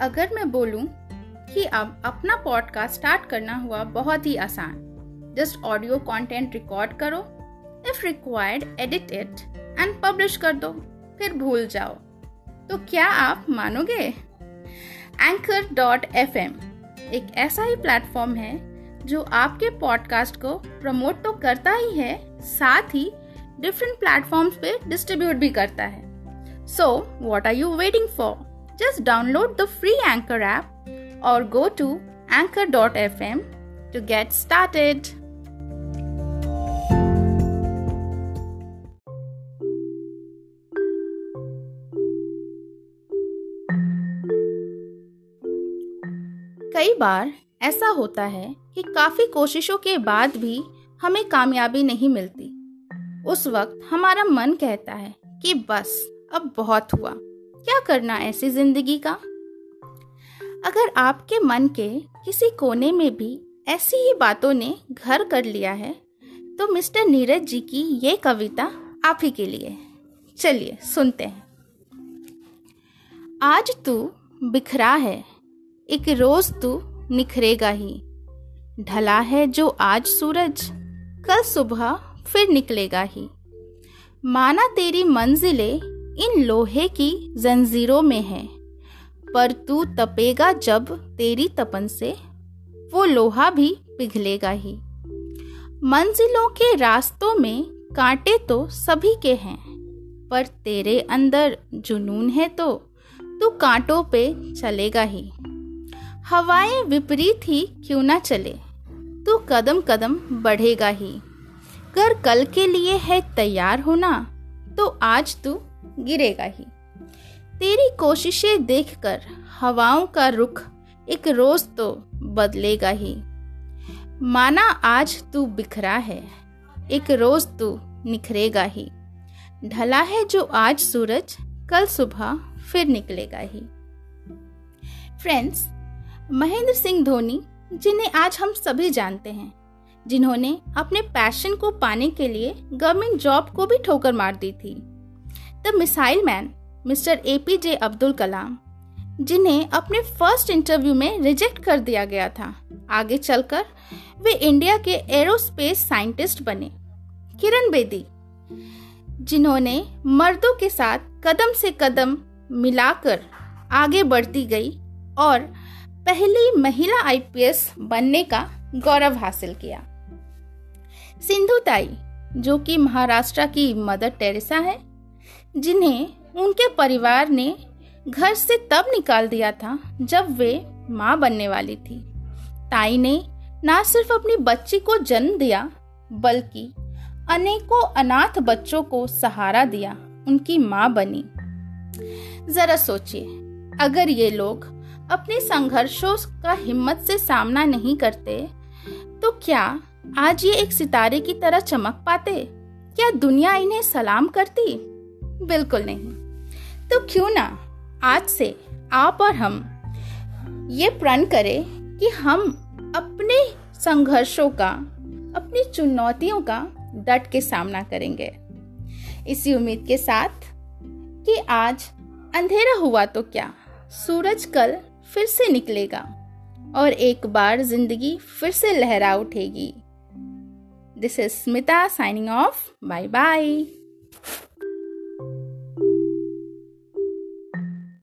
अगर मैं बोलूँ कि अब अपना पॉडकास्ट स्टार्ट करना हुआ बहुत ही आसान। जस्ट ऑडियो कंटेंट रिकॉर्ड करो। If required edit it and publish कर दो। फिर भूल जाओ। तो क्या आप मानोगे? एंकर डॉट एफ़ एक ऐसा ही प्लेटफॉर्म है जो आपके पॉडकास्ट को प्रमोट तो करता ही है, साथ ही डिफरेंट प्लेटफॉर्म्स पे डिस्ट्रीब्यूट भी करता है। So what are you waiting for Just download the free Anchor app or go to anchor.fm to get started. कई बार ऐसा होता है कि काफ़ी कोशिशों के बाद भी हमें कामयाबी नहीं मिलती उस वक्त हमारा मन कहता है कि बस, अब बहुत हुआ क्या करना ऐसी ज़िंदगी का? अगर आपके मन के किसी कोने में भी ऐसी ही बातों ने घर कर लिया है तो मिस्टर नीरज जी की ये कविता आप ही के लिए। चलिए, सुनते हैं। आज तू बिखरा है, एक रोज तू निखरेगा ही। ढला है जो आज सूरज, कल सुबह फिर निकलेगा ही। माना तेरी मंजिलें इन लोहे की जंजीरों में है। पर तू तपेगा जब तेरी तपन से, वो लोहा भी पिघलेगा ही। मंजिलों के रास्तों में कांटे तो सभी के हैं, पर तेरे अंदर जुनून है तो तू कांटों पे चलेगा ही। हवाएँ विपरीत ही क्यों ना चले, तू कदम कदम बढ़ेगा ही। कर कल के लिए है तैयार होना तो आज तू गिरेगा ही। तेरी कोशिशें देखकर हवाओं का रुख एक रोज तो बदलेगा ही। माना आज तू बिखरा है, एक रोज तू निखरेगा ही। ढला है जो आज सूरज, कल सुबह फिर निकलेगा ही। फ्रेंड्स महेंद्र सिंह धोनी, जिन्हें आज हम सभी जानते हैं, जिन्होंने अपने पैशन को पाने के लिए गवर्नमेंट जॉब को भी ठोकर मार दी थी। The missile man, mister A P J Abdul Kalam, जिन्हें अपने फ़र्स्ट इंटरव्यू में रिजेक्ट कर दिया गया था। आगे चलकर, वे इंडिया के एरोस्पेस साइंटिस्ट बने, किरण बेदी, जिन्होंने मर्दों के साथ कदम से कदम मिलाकर आगे बढ़ती गई और पहली महिला आईपीएस बनने का गौरव हासिल किया। सिंधु ताई, जो कि महाराष्ट्र की मदर टेरेसा है जिन्हें उनके परिवार ने घर से तब निकाल दिया था जब वे माँ बनने वाली थी। ताई ने न सिर्फ़ अपनी बच्ची को जन्म दिया, बल्कि अनेकों अनाथ बच्चों को सहारा दिया, उनकी माँ बनी। जरा सोचिए, अगर ये लोग अपने संघर्षों का हिम्मत से सामना नहीं करते तो क्या आज ये एक सितारे की तरह चमक पाते? क्या दुनिया इन्हें सलाम करती? बिल्कुल नहीं। तो क्यों ना आज से आप और हम ये प्रण करें कि हम अपने संघर्षों का, अपनी चुनौतियों का डट के सामना करेंगे। इसी उम्मीद के साथ कि आज अंधेरा हुआ तो क्या? सूरज कल फिर से निकलेगा और एक बार ज़िंदगी फिर से लहरा उठेगी। This is Smita signing off bye bye